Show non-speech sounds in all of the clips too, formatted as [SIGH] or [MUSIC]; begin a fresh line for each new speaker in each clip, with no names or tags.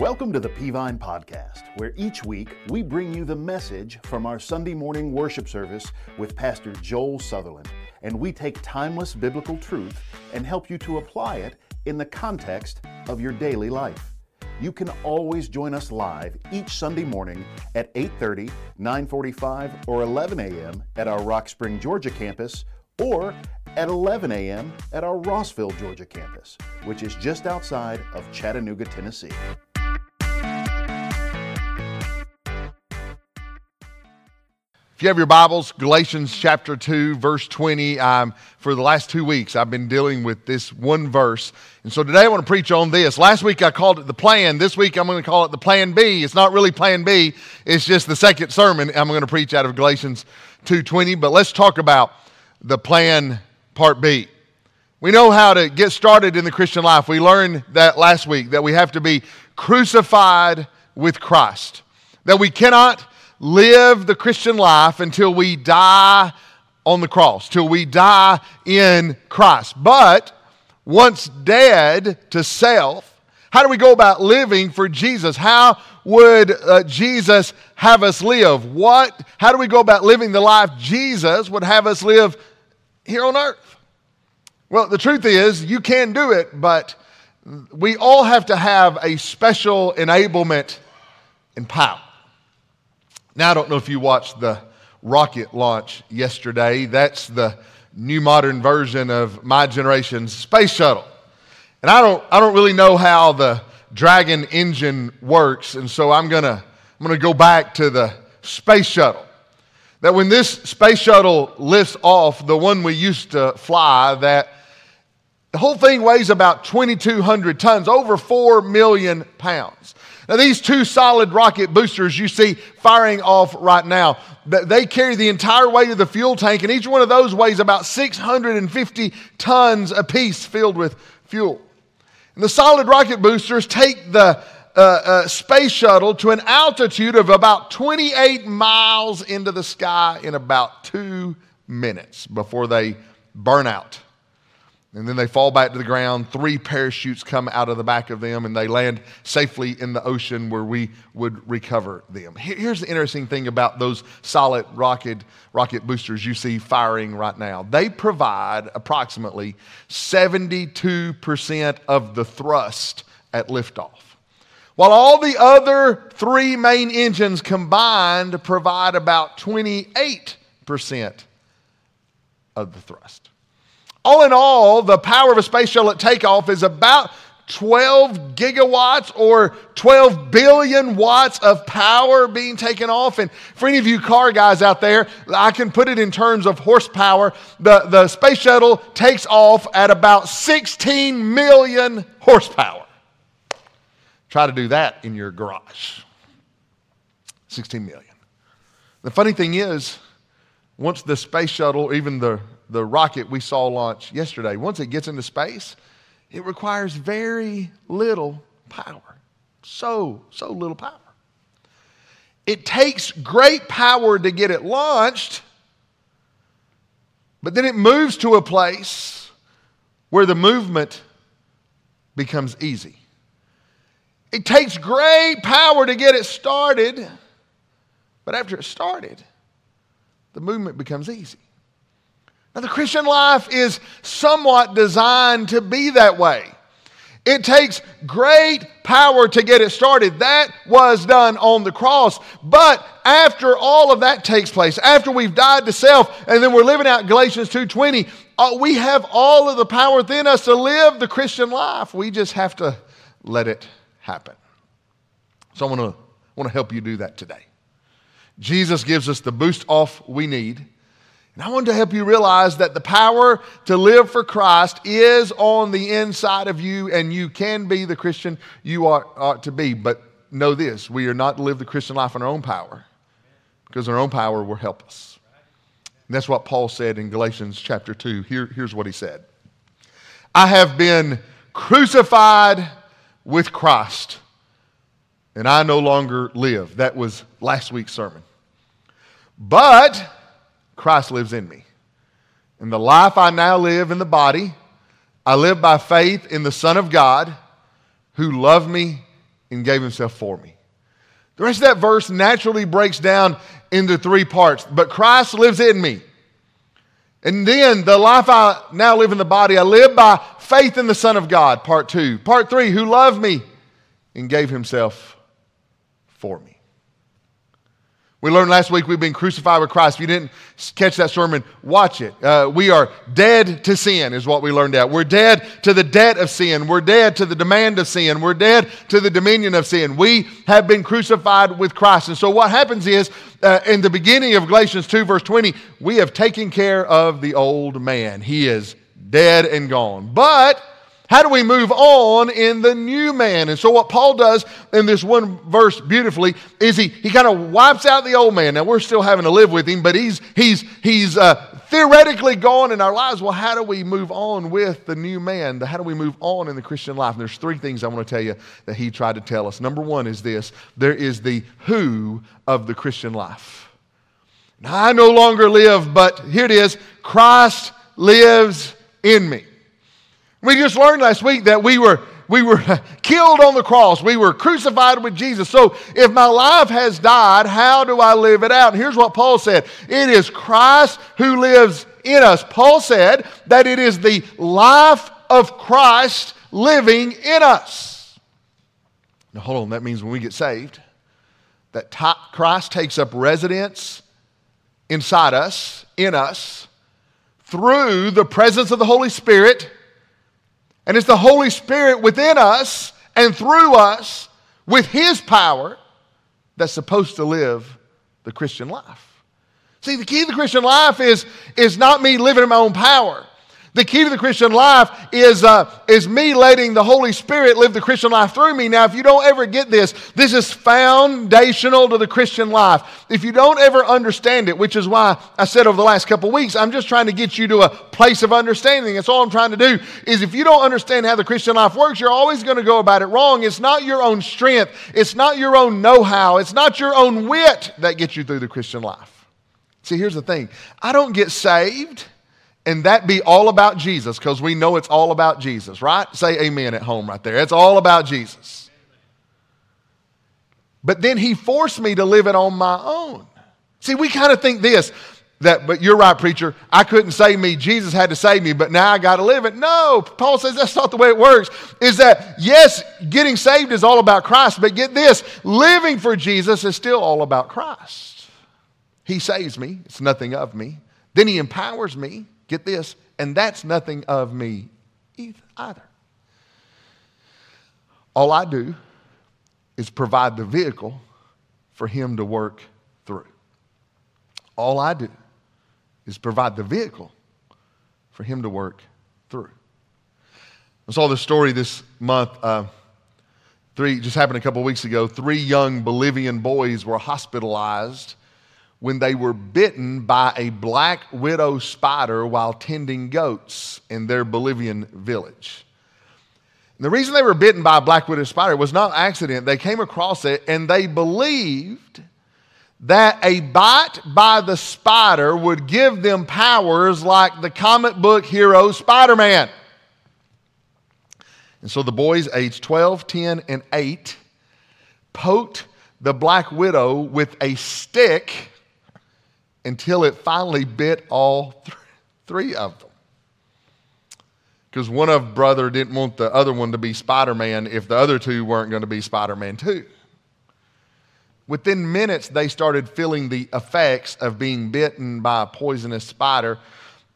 Welcome to the Peavine Podcast, where each week we bring you the message from our Sunday morning worship service with Pastor Joel Sutherland, and we take timeless biblical truth and help you to apply it in the context of your daily life. You can always join us live each Sunday morning at 8:30, 9:45, or 11 a.m. at our Rock Spring, Georgia campus, or at 11 a.m. at our Rossville, Georgia campus, which is just outside of Chattanooga, Tennessee.
If you have your Bibles, Galatians chapter 2, verse 20, um, for the last two weeks I've been dealing with this one verse. And so today I want to preach on this. Last week I called it the plan. This week I'm going to call it the plan B. It's not really plan B, it's just the second sermon I'm going to preach out of Galatians 2.20. But let's talk about the plan part B. We know how to get started in the Christian life. We learned that last week that we have to be crucified with Christ, that we cannot live the Christian life until we die on the cross, till we die in Christ. But once dead to self, how do we go about living for Jesus? How would uh, Jesus have us live? What how do we go about living the life Jesus would have us live here on earth? Well, the truth is you can do it, but we all have to have a special enablement and power. Now, I don't know if you watched the rocket launch yesterday. That's the new modern version of my generation's space shuttle. And I don't, I don't really know how the Dragon engine works, and so I'm gonna, I'm gonna go back to the space shuttle. That when this space shuttle lifts off, the one we used to fly, that the whole thing weighs about 2,200 tons, over 4 million pounds. Now, these two solid rocket boosters you see firing off right now, they carry the entire weight of the fuel tank, and each one of those weighs about 650 tons apiece filled with fuel. And the solid rocket boosters take the uh, uh, space shuttle to an altitude of about 28 miles into the sky in about two minutes before they burn out. And then they fall back to the ground. Three parachutes come out of the back of them, and they land safely in the ocean where we would recover them. Here's the interesting thing about those solid rocket, rocket boosters you see firing right now they provide approximately 72% of the thrust at liftoff. While all the other three main engines combined provide about 28% of the thrust. All in all, the power of a space shuttle at takeoff is about 12 gigawatts or 12 billion watts of power being taken off. And for any of you car guys out there, I can put it in terms of horsepower. The, the space shuttle takes off at about 16 million horsepower. Try to do that in your garage. 16 million. The funny thing is, once the space shuttle, even the the rocket we saw launch yesterday, once it gets into space, it requires very little power. So, so little power. It takes great power to get it launched, but then it moves to a place where the movement becomes easy. It takes great power to get it started, but after it started, the movement becomes easy. Now, the Christian life is somewhat designed to be that way. It takes great power to get it started. That was done on the cross. But after all of that takes place, after we've died to self, and then we're living out Galatians 2.20, uh, we have all of the power within us to live the Christian life. We just have to let it happen. So I want to, want to help you do that today. Jesus gives us the boost off we need and I want to help you realize that the power to live for Christ is on the inside of you, and you can be the Christian you ought, ought to be. But know this we are not to live the Christian life in our own power, because our own power will help us. And that's what Paul said in Galatians chapter 2. Here, here's what he said I have been crucified with Christ, and I no longer live. That was last week's sermon. But Christ lives in me. In the life I now live in the body, I live by faith in the Son of God who loved me and gave himself for me. The rest of that verse naturally breaks down into three parts. But Christ lives in me. And then the life I now live in the body, I live by faith in the Son of God, part two. Part three, who loved me and gave himself for me. We learned last week we've been crucified with Christ. If you didn't catch that sermon, watch it. Uh, we are dead to sin, is what we learned out. We're dead to the debt of sin. We're dead to the demand of sin. We're dead to the dominion of sin. We have been crucified with Christ. And so what happens is, uh, in the beginning of Galatians 2, verse 20, we have taken care of the old man. He is dead and gone. But how do we move on in the new man? And so, what Paul does in this one verse beautifully is he, he kind of wipes out the old man. Now, we're still having to live with him, but he's, he's, he's uh, theoretically gone in our lives. Well, how do we move on with the new man? How do we move on in the Christian life? And there's three things I want to tell you that he tried to tell us. Number one is this there is the who of the Christian life. Now, I no longer live, but here it is Christ lives in me. We just learned last week that we were, we were [LAUGHS] killed on the cross. We were crucified with Jesus. So if my life has died, how do I live it out? And here's what Paul said it is Christ who lives in us. Paul said that it is the life of Christ living in us. Now, hold on, that means when we get saved, that Christ takes up residence inside us, in us, through the presence of the Holy Spirit and it's the Holy Spirit within us and through us with His power that's supposed to live the Christian life. See, the key to the Christian life is, is not me living in my own power. The key to the Christian life is, uh, is me letting the Holy Spirit live the Christian life through me. Now, if you don't ever get this, this is foundational to the Christian life. If you don't ever understand it, which is why I said over the last couple weeks, I'm just trying to get you to a place of understanding. That's all I'm trying to do. Is if you don't understand how the Christian life works, you're always going to go about it wrong. It's not your own strength, it's not your own know how, it's not your own wit that gets you through the Christian life. See, here's the thing I don't get saved and that be all about Jesus because we know it's all about Jesus, right? Say amen at home right there. It's all about Jesus. But then he forced me to live it on my own. See, we kind of think this that, but you're right, preacher. I couldn't save me. Jesus had to save me, but now I got to live it. No, Paul says that's not the way it works. Is that, yes, getting saved is all about Christ, but get this living for Jesus is still all about Christ. He saves me, it's nothing of me. Then he empowers me. Get this, and that's nothing of me either. All I do is provide the vehicle for him to work through. All I do is provide the vehicle for him to work through. I saw this story this month. Uh, three just happened a couple weeks ago. Three young Bolivian boys were hospitalized when they were bitten by a black widow spider while tending goats in their Bolivian village. And the reason they were bitten by a black widow spider was not accident. They came across it and they believed that a bite by the spider would give them powers like the comic book hero Spider Man. And so the boys, aged 12, 10, and 8, poked the black widow with a stick until it finally bit all th- three of them. Because one of brother didn't want the other one to be Spider Man if the other two weren't going to be Spider Man too. Within minutes, they started feeling the effects of being bitten by a poisonous spider.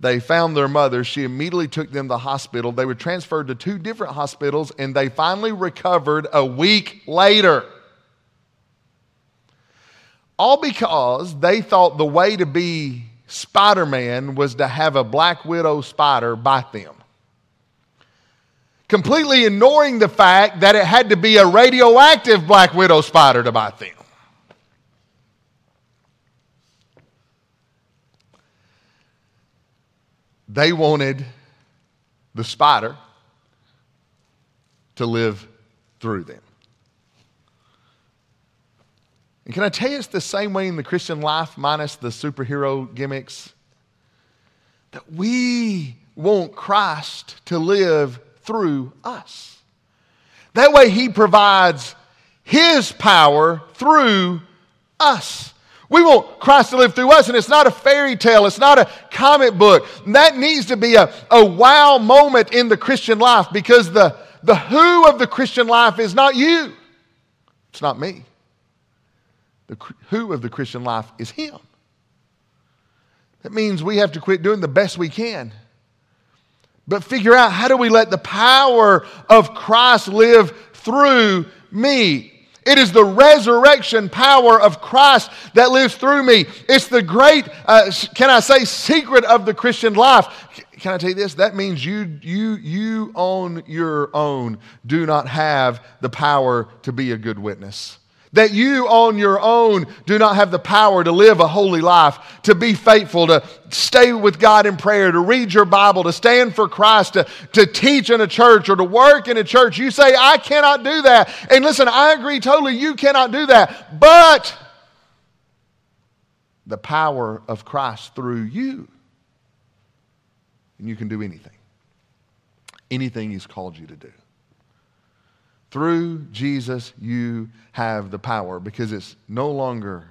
They found their mother. She immediately took them to the hospital. They were transferred to two different hospitals, and they finally recovered a week later. All because they thought the way to be Spider Man was to have a black widow spider bite them. Completely ignoring the fact that it had to be a radioactive black widow spider to bite them. They wanted the spider to live through them. And can I tell you it's the same way in the Christian life, minus the superhero gimmicks? That we want Christ to live through us. That way, He provides His power through us. We want Christ to live through us, and it's not a fairy tale, it's not a comic book. That needs to be a, a wow moment in the Christian life because the, the who of the Christian life is not you, it's not me. The who of the Christian life is Him. That means we have to quit doing the best we can. But figure out how do we let the power of Christ live through me? It is the resurrection power of Christ that lives through me. It's the great, uh, can I say, secret of the Christian life. Can I tell you this? That means you, you, you on your own do not have the power to be a good witness. That you on your own do not have the power to live a holy life, to be faithful, to stay with God in prayer, to read your Bible, to stand for Christ, to, to teach in a church or to work in a church. You say, I cannot do that. And listen, I agree totally, you cannot do that. But the power of Christ through you, and you can do anything. Anything He's called you to do. Through Jesus, you have the power because it's no longer,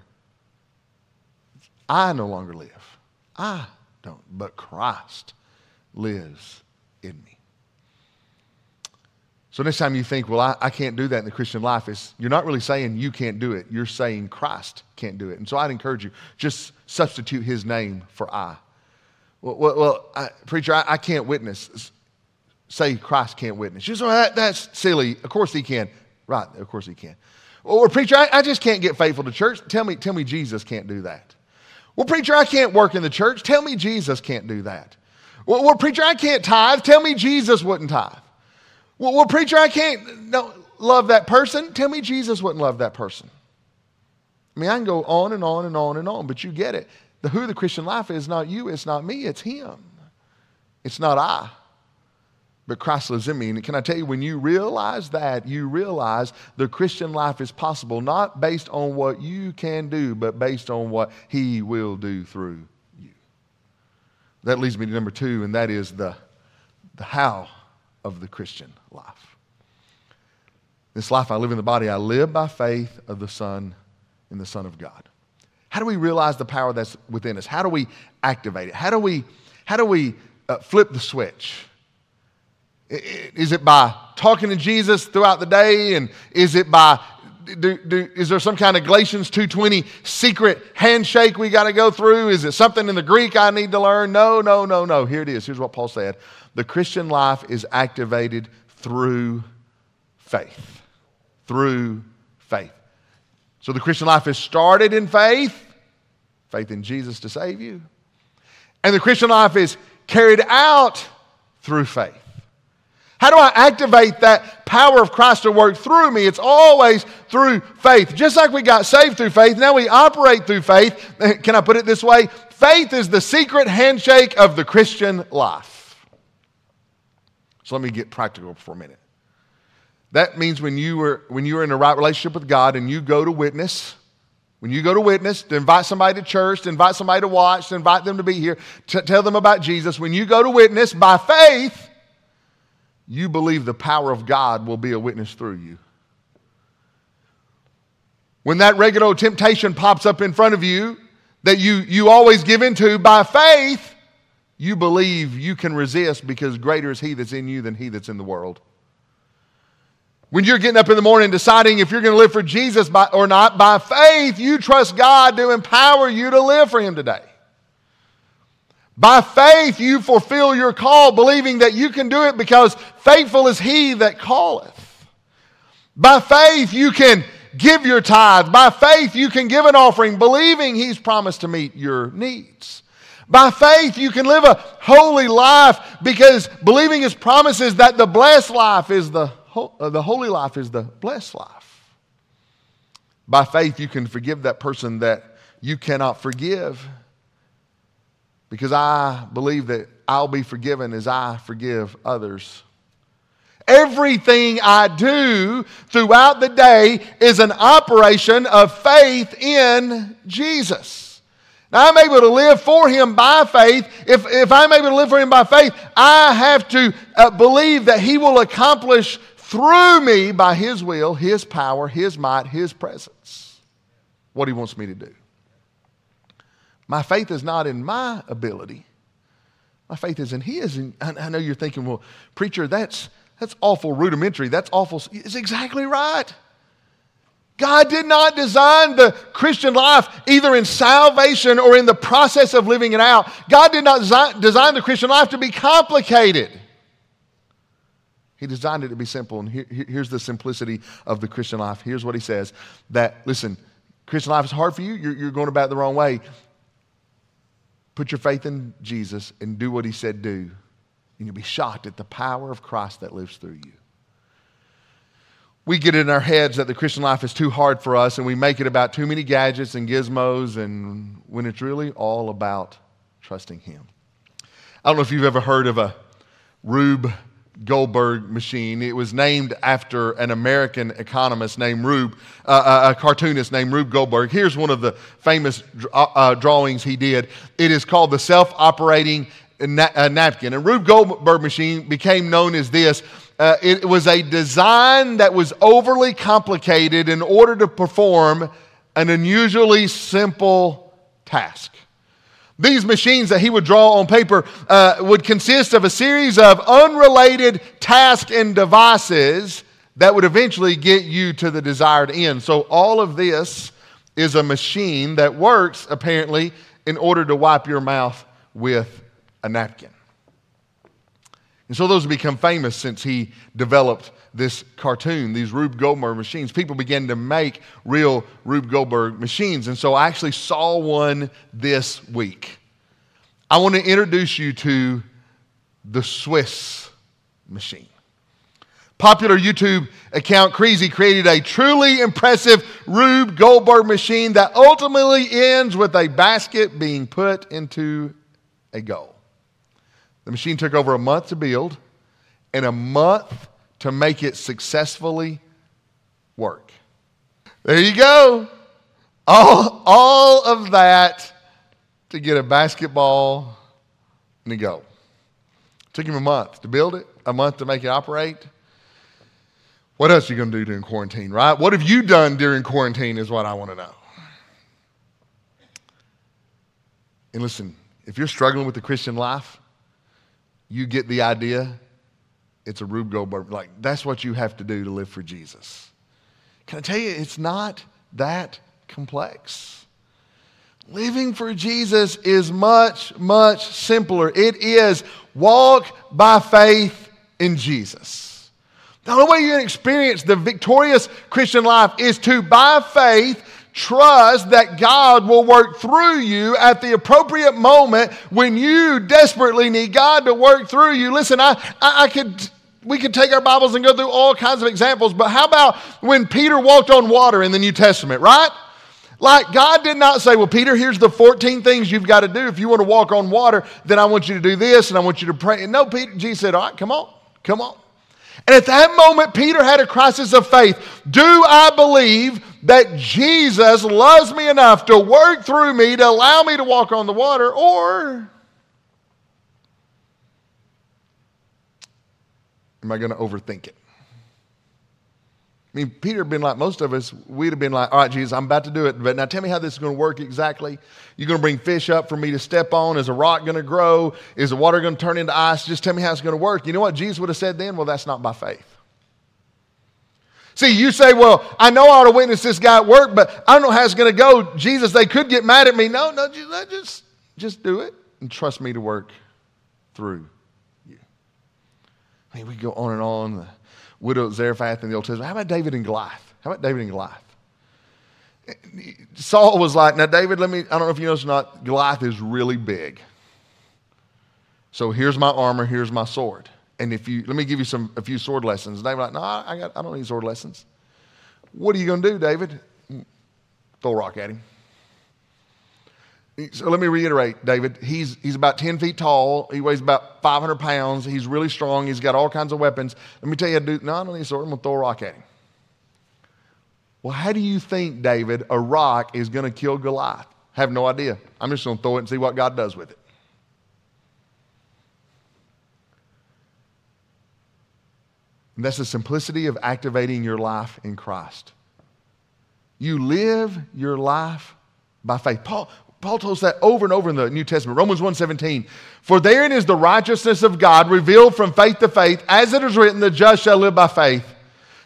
I no longer live. I don't, but Christ lives in me. So next time you think, well, I, I can't do that in the Christian life, it's, you're not really saying you can't do it. You're saying Christ can't do it. And so I'd encourage you, just substitute his name for I. Well, well, well I, preacher, I, I can't witness say Christ can't witness. You say, that, that's silly. Of course he can. Right, of course he can. Or preacher, I, I, just can't get faithful to church. Tell me, tell me Jesus can't do that. Well, preacher, I can't work in the church. Tell me Jesus can't do that. Well, well preacher, I can't tithe. Tell me Jesus wouldn't tithe. Well, well preacher, I can't no, love that person. Tell me Jesus wouldn't love that person. I mean, I can go on and on and on and on, but you get it. The who the Christian life is not you, it's not me, it's him. It's not I but Christ lives in me. And can I tell you, when you realize that, you realize the Christian life is possible not based on what you can do, but based on what He will do through you. That leads me to number two, and that is the, the how of the Christian life. This life I live in the body, I live by faith of the Son in the Son of God. How do we realize the power that's within us? How do we activate it? How do we, how do we uh, flip the switch? Is it by talking to Jesus throughout the day? And is it by, do, do, is there some kind of Galatians 2.20 secret handshake we got to go through? Is it something in the Greek I need to learn? No, no, no, no. Here it is. Here's what Paul said. The Christian life is activated through faith. Through faith. So the Christian life is started in faith, faith in Jesus to save you. And the Christian life is carried out through faith. How do I activate that power of Christ to work through me? It's always through faith. Just like we got saved through faith, now we operate through faith. [LAUGHS] Can I put it this way? Faith is the secret handshake of the Christian life. So let me get practical for a minute. That means when you were when you are in a right relationship with God and you go to witness, when you go to witness, to invite somebody to church, to invite somebody to watch, to invite them to be here, to tell them about Jesus, when you go to witness by faith, you believe the power of God will be a witness through you. When that regular temptation pops up in front of you that you, you always give into by faith, you believe you can resist because greater is He that's in you than He that's in the world. When you're getting up in the morning deciding if you're going to live for Jesus by, or not, by faith, you trust God to empower you to live for Him today. By faith, you fulfill your call, believing that you can do it because faithful is he that calleth. By faith, you can give your tithe. By faith, you can give an offering, believing he's promised to meet your needs. By faith, you can live a holy life because believing his promises that the blessed life is the, uh, the holy life is the blessed life. By faith, you can forgive that person that you cannot forgive because I believe that I'll be forgiven as I forgive others. Everything I do throughout the day is an operation of faith in Jesus. Now, I'm able to live for Him by faith. If, if I'm able to live for Him by faith, I have to uh, believe that He will accomplish through me by his will, his power, his might, his presence. What he wants me to do. My faith is not in my ability. My faith is in his. And I know you're thinking, well, preacher, that's, that's awful rudimentary. That's awful. It's exactly right. God did not design the Christian life either in salvation or in the process of living it out. God did not design, the Christian life to be complicated. He designed it to be simple. And here, here's the simplicity of the Christian life. Here's what he says that, listen, Christian life is hard for you. You're, you're going about it the wrong way. Put your faith in Jesus and do what he said do. And you'll be shocked at the power of Christ that lives through you we get in our heads that the Christian life is too hard for us and we make it about too many gadgets and gizmos and when it's really all about trusting Him. I don't know if you've ever heard of a Rube Goldberg machine. It was named after an American economist named Rube, uh, uh a cartoonist named Rube Goldberg. Here's one of the famous uh, uh, drawings he did. It is called the self operating na- uh, napkin. And Rube Goldberg machine became known as this uh, it was a design that was overly complicated in order to perform an unusually simple task. These machines that he would draw on paper uh, would consist of a series of unrelated tasks and devices that would eventually get you to the desired end. So, all of this is a machine that works, apparently, in order to wipe your mouth with a napkin. And so those have become famous since he developed this cartoon, these Rube Goldberg machines. People began to make real Rube Goldberg machines. And so I actually saw one this week. I want to introduce you to the Swiss machine. Popular YouTube account Crazy created a truly impressive Rube Goldberg machine that ultimately ends with a basket being put into a goal. The machine took over a month to build and a month to make it successfully work. There you go. All, all of that to get a basketball and to go. Took him a month to build it, a month to make it operate. What else are you going to do during quarantine, right? What have you done during quarantine is what I want to know. And listen, if you're struggling with the Christian life, you get the idea? It's a Rube Goldberg. Like, that's what you have to do to live for Jesus. Can I tell you, it's not that complex. Living for Jesus is much, much simpler. It is walk by faith in Jesus. The only way you can experience the victorious Christian life is to, by faith, Trust that God will work through you at the appropriate moment when you desperately need God to work through you. Listen, I, I, I could we could take our Bibles and go through all kinds of examples, but how about when Peter walked on water in the New Testament, right? Like God did not say, Well, Peter, here's the 14 things you've got to do. If you want to walk on water, then I want you to do this and I want you to pray. And No, Peter, Jesus said, All right, come on, come on. And at that moment, Peter had a crisis of faith. Do I believe that Jesus loves me enough to work through me to allow me to walk on the water, or am I going to overthink it? I mean, Peter had been like most of us, we'd have been like, all right, Jesus, I'm about to do it, but now tell me how this is going to work exactly. You're going to bring fish up for me to step on? Is a rock going to grow? Is the water going to turn into ice? Just tell me how it's going to work. You know what Jesus would have said then? Well, that's not by faith. See, you say, well, I know I ought to witness this guy at work, but I don't know how it's going to go. Jesus, they could get mad at me. No, no, just, just do it and trust me to work through you. I mean, we go on and on. The widow Zarephath in the Old Testament. How about David and Goliath? How about David and Goliath? Saul was like, now, David, let me, I don't know if you noticed or not, Goliath is really big. So here's my armor, here's my sword. And if you, let me give you some, a few sword lessons. David, like, no, I, got, I don't need sword lessons. What are you going to do, David? Throw a rock at him. So let me reiterate, David. He's, he's about 10 feet tall. He weighs about 500 pounds. He's really strong. He's got all kinds of weapons. Let me tell you, dude, no, I don't need a sword. I'm going to throw a rock at him. Well, how do you think, David, a rock is going to kill Goliath? Have no idea. I'm just going to throw it and see what God does with it. And that's the simplicity of activating your life in Christ. You live your life by faith. Paul, Paul tells that over and over in the New Testament. Romans 1:17. For therein is the righteousness of God revealed from faith to faith, as it is written, the just shall live by faith.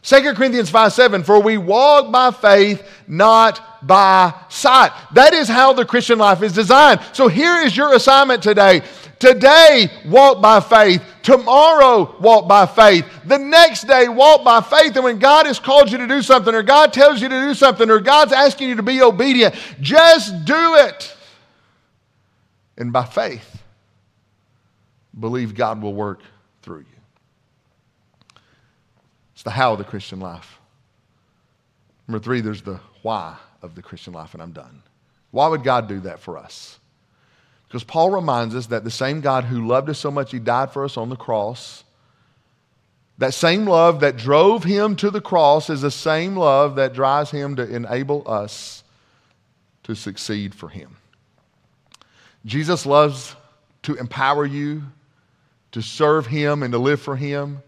2 Corinthians 5 7, for we walk by faith, not by sight. That is how the Christian life is designed. So here is your assignment today. Today, walk by faith. Tomorrow, walk by faith. The next day, walk by faith. And when God has called you to do something, or God tells you to do something, or God's asking you to be obedient, just do it. And by faith, believe God will work through you. It's the how of the Christian life. Number three, there's the why of the Christian life, and I'm done. Why would God do that for us? Because Paul reminds us that the same God who loved us so much he died for us on the cross, that same love that drove him to the cross is the same love that drives him to enable us to succeed for him. Jesus loves to empower you to serve him and to live for him.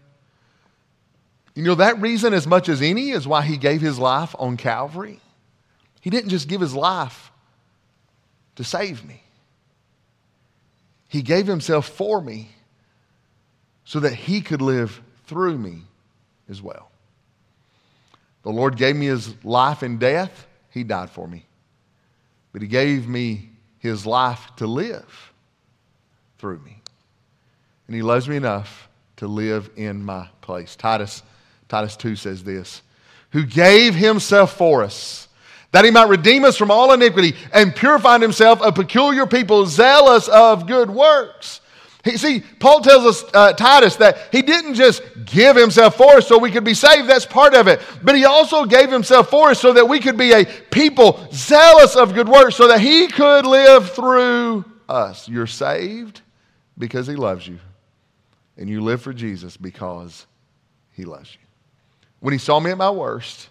You know, that reason, as much as any, is why he gave his life on Calvary. He didn't just give his life to save me, he gave himself for me so that he could live through me as well. The Lord gave me his life in death, he died for me. But he gave me his life to live through me. And he loves me enough to live in my place. Titus Titus 2 says this who gave himself for us, that he might redeem us from all iniquity and purify himself a peculiar people, zealous of good works. He, see, Paul tells us, uh, Titus, that he didn't just give himself for us so we could be saved. That's part of it. But he also gave himself for us so that we could be a people zealous of good works, so that he could live through us. You're saved because he loves you, and you live for Jesus because he loves you. When he saw me at my worst,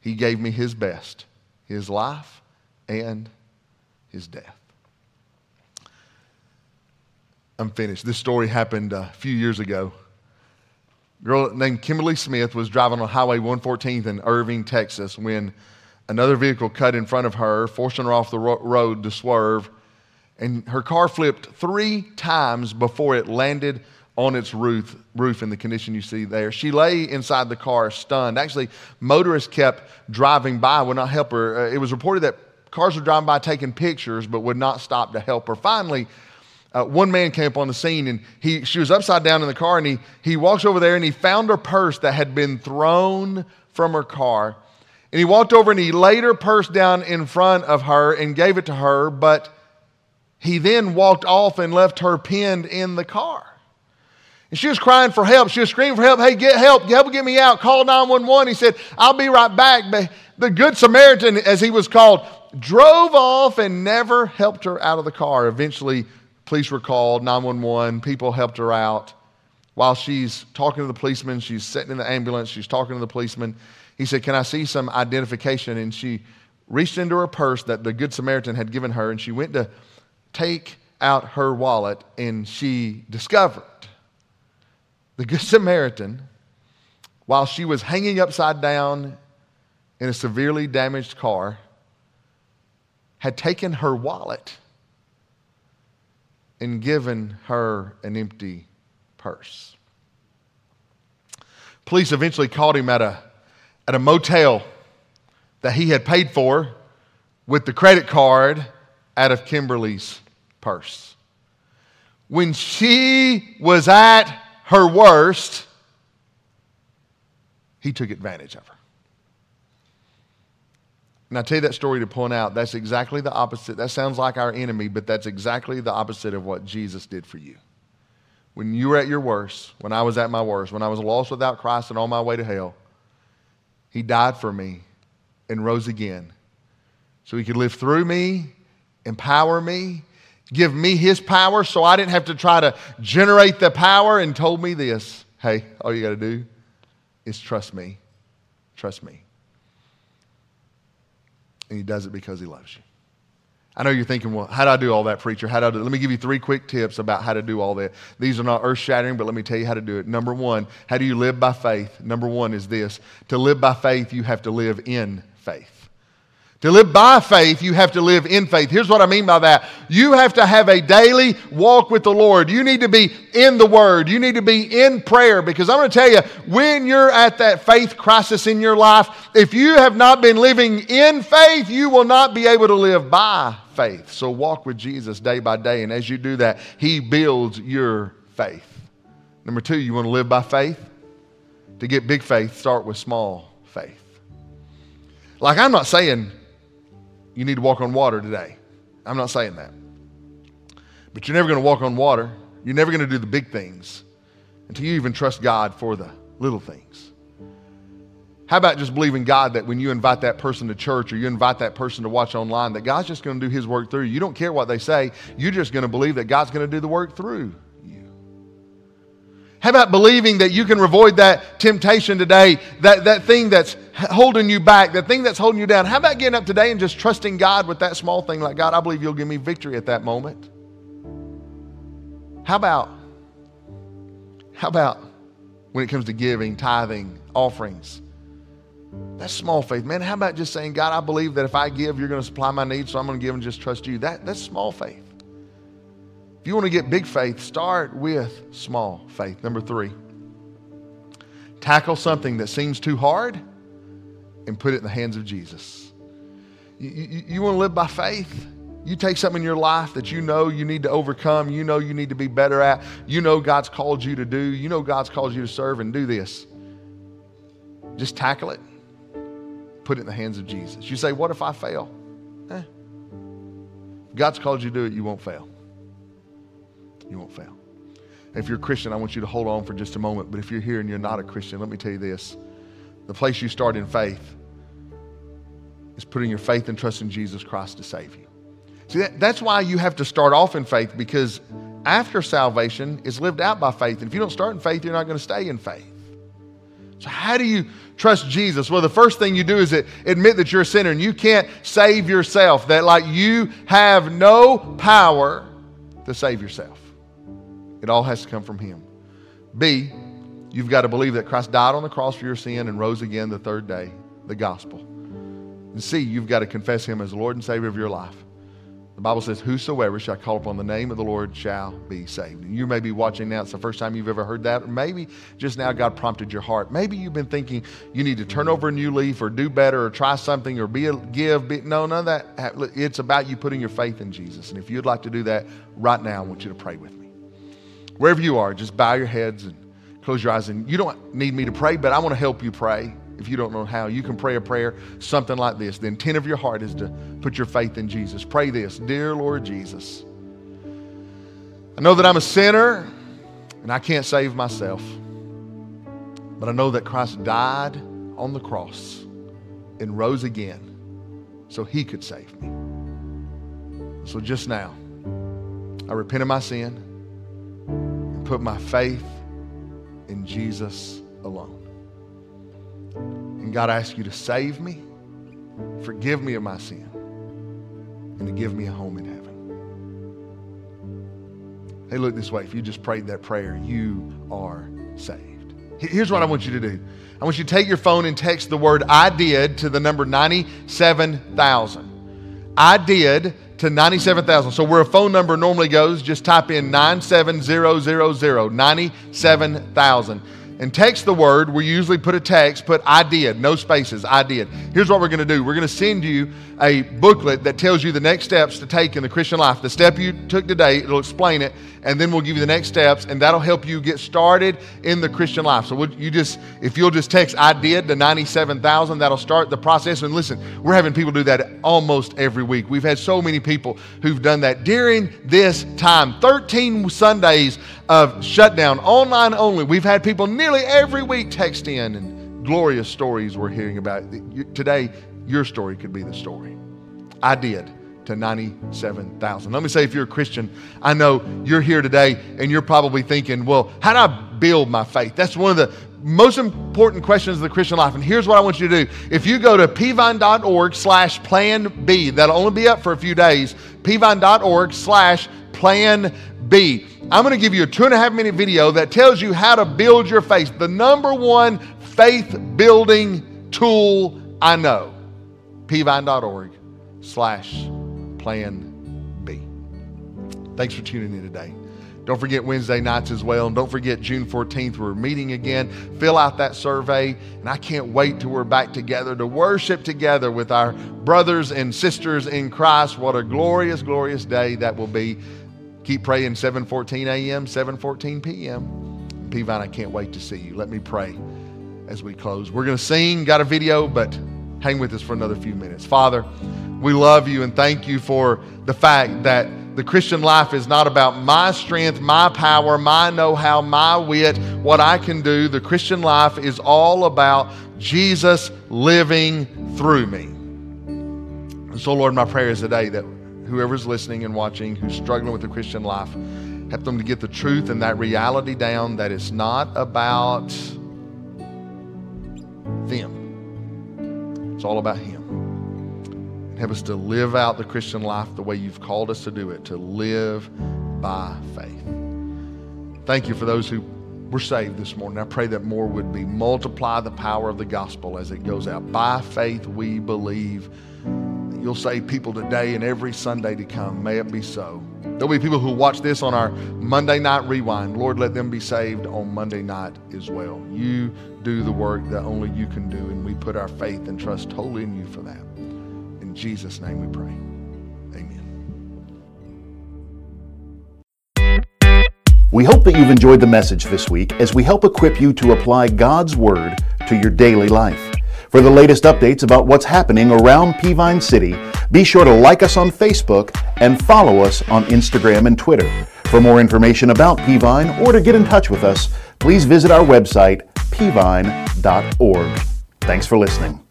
he gave me his best his life and his death. I'm finished. This story happened a few years ago. A girl named Kimberly Smith was driving on Highway 114th in Irving, Texas, when another vehicle cut in front of her, forcing her off the road to swerve. And her car flipped three times before it landed on its roof, roof in the condition you see there. She lay inside the car stunned. Actually, motorists kept driving by, would not help her. Uh, it was reported that cars were driving by taking pictures, but would not stop to help her. Finally, uh, one man came up on the scene and he, she was upside down in the car and he, he walks over there and he found her purse that had been thrown from her car. And he walked over and he laid her purse down in front of her and gave it to her, but he then walked off and left her pinned in the car. And she was crying for help. She was screaming for help. Hey, get help. Help get me out. Call 911. He said, I'll be right back. But the Good Samaritan, as he was called, drove off and never helped her out of the car. Eventually, police were called, 911. People helped her out. While she's talking to the policeman, she's sitting in the ambulance, she's talking to the policeman. He said, Can I see some identification? And she reached into her purse that the Good Samaritan had given her, and she went to take out her wallet, and she discovered the Good [LAUGHS] Samaritan, while she was hanging upside down in a severely damaged car, had taken her wallet and given her an empty purse. Police eventually caught him at a, at a motel that he had paid for with the credit card out of Kimberly's purse. When she was at her worst, he took advantage of her. And I tell you that story to point out that's exactly the opposite. That sounds like our enemy, but that's exactly the opposite of what Jesus did for you. When you were at your worst, when I was at my worst, when I was lost without Christ and on my way to hell, He died for me and rose again so He could live through me, empower me, give me his power so I didn't have to try to generate the power and told me this hey, all you got to do is trust me. Trust me. And he does it because he loves you. I know you're thinking, well, how do I do all that, preacher? How do I do? Let me give you three quick tips about how to do all that. These are not earth shattering, but let me tell you how to do it. Number one, how do you live by faith? Number one is this to live by faith, you have to live in faith. To live by faith, you have to live in faith. Here's what I mean by that. You have to have a daily walk with the Lord. You need to be in the Word. You need to be in prayer because I'm going to tell you, when you're at that faith crisis in your life, if you have not been living in faith, you will not be able to live by faith. So walk with Jesus day by day. And as you do that, He builds your faith. Number two, you want to live by faith? To get big faith, start with small faith. Like, I'm not saying you need to walk on water today. I'm not saying that. But you're never going to walk on water. You're never going to do the big things until you even trust God for the little things. How about just believing God that when you invite that person to church or you invite that person to watch online, that God's just going to do his work through you? You don't care what they say. You're just going to believe that God's going to do the work through. How about believing that you can avoid that temptation today, that, that thing that's holding you back, that thing that's holding you down? How about getting up today and just trusting God with that small thing like, God, I believe you'll give me victory at that moment? How about, how about when it comes to giving, tithing, offerings? That's small faith, man. How about just saying, God, I believe that if I give, you're going to supply my needs, so I'm going to give and just trust you? That, that's small faith. If you want to get big faith, start with small faith. Number three, tackle something that seems too hard and put it in the hands of Jesus. You, you, you want to live by faith? You take something in your life that you know you need to overcome, you know you need to be better at, you know God's called you to do, you know God's called you to serve and do this. Just tackle it, put it in the hands of Jesus. You say, What if I fail? Eh. God's called you to do it, you won't fail. You won't fail. If you're a Christian, I want you to hold on for just a moment. But if you're here and you're not a Christian, let me tell you this the place you start in faith is putting your faith and trust in Jesus Christ to save you. See, that, that's why you have to start off in faith because after salvation is lived out by faith. And if you don't start in faith, you're not going to stay in faith. So, how do you trust Jesus? Well, the first thing you do is admit that you're a sinner and you can't save yourself, that like you have no power to save yourself. It all has to come from Him. B, you've got to believe that Christ died on the cross for your sin and rose again the third day, the gospel. And C, you've got to confess Him as Lord and Savior of your life. The Bible says, Whosoever shall call upon the name of the Lord shall be saved. And you may be watching now, it's the first time you've ever heard that, or maybe just now God prompted your heart. Maybe you've been thinking you need to turn over a new leaf or do better or try something or be a give. Be, no, none of that. It's about you putting your faith in Jesus. And if you'd like to do that right now, I want you to pray with me. Wherever you are, just bow your heads and close your eyes. And you don't need me to pray, but I want to help you pray if you don't know how, you can pray a prayer, something like this. The intent of your heart is to put your faith in Jesus. Pray this Dear Lord Jesus, I know that I'm a sinner and I can't save myself, but I know that Christ died on the cross and rose again so he could save me. So just now, I repent of my sin and put my faith in Jesus alone. And God, I ask you to save me, forgive me of my sin, and to give me a home in heaven. Hey, look this way. If you just prayed that prayer, you are saved. Here's what I want you to do I want you to take your phone and text the word I did to the number 97,000. I did to 97,000. So where a phone number normally goes, just type in 97000, 97,000 and text the word. We usually put a text, put I did, no spaces, I did. Here's what we're going to do we're going to send you a booklet that tells you the next steps to take in the Christian life. The step you took today, it'll explain it, and then we'll give you the next steps, and that'll help you get started in the Christian life. So you just, if you'll just text I did to 97,000, that'll start the process. And listen, we're having people do that almost every week. We've had so many people who've done that during this time. 13 Sundays of shutdown, online only. We've had people nearly every week text in and glorious stories we're hearing about. Today, your story could be the story. I did to 97,000. Let me say, if you're a Christian, I know you're here today and you're probably thinking, well, how do I build my faith? That's one of the most important questions of the Christian life. And here's what I want you to do. If you go to pvine.org slash plan B, that'll only be up for a few days, pvine.org slash plan B. I'm going to give you a two and a half minute video that tells you how to build your faith. The number one faith building tool I know. pvine.org slash plan B. Thanks for tuning in today. Don't forget Wednesday nights as well. And don't forget June 14th, we're meeting again. Fill out that survey. And I can't wait till we're back together to worship together with our brothers and sisters in Christ. What a glorious, glorious day that will be. Keep praying 7:14 a.m., 7:14 p.m. Peavine, I can't wait to see you. Let me pray as we close. We're going to sing, got a video, but hang with us for another few minutes. Father, we love you and thank you for the fact that the Christian life is not about my strength, my power, my know how, my wit, what I can do. The Christian life is all about Jesus living through me. And so, Lord, my prayer is today that whoever's listening and watching who's struggling with the Christian life, help them to get the truth and that reality down that it's not about them, it's all about Him. Help us to live out the Christian life the way you've called us to do it, to live by faith. Thank you for those who were saved this morning. I pray that more would be. Multiply the power of the gospel as it goes out. By faith, we believe you'll save people today and every Sunday to come. May it be so. There'll be people who watch this on our Monday night rewind. Lord, let them be saved on Monday night as well. You do the work that only you can do, and we put our faith and trust totally in you for that. In Jesus' name we pray.
Amen. We hope that you've enjoyed the message this week as we help equip you to apply God's Word to your daily life. For the latest updates about what's happening around Peavine City, be sure to like us on Facebook and follow us on Instagram and Twitter. For more information about Peavine or to get in touch with us, please visit our website, peavine.org. Thanks for listening.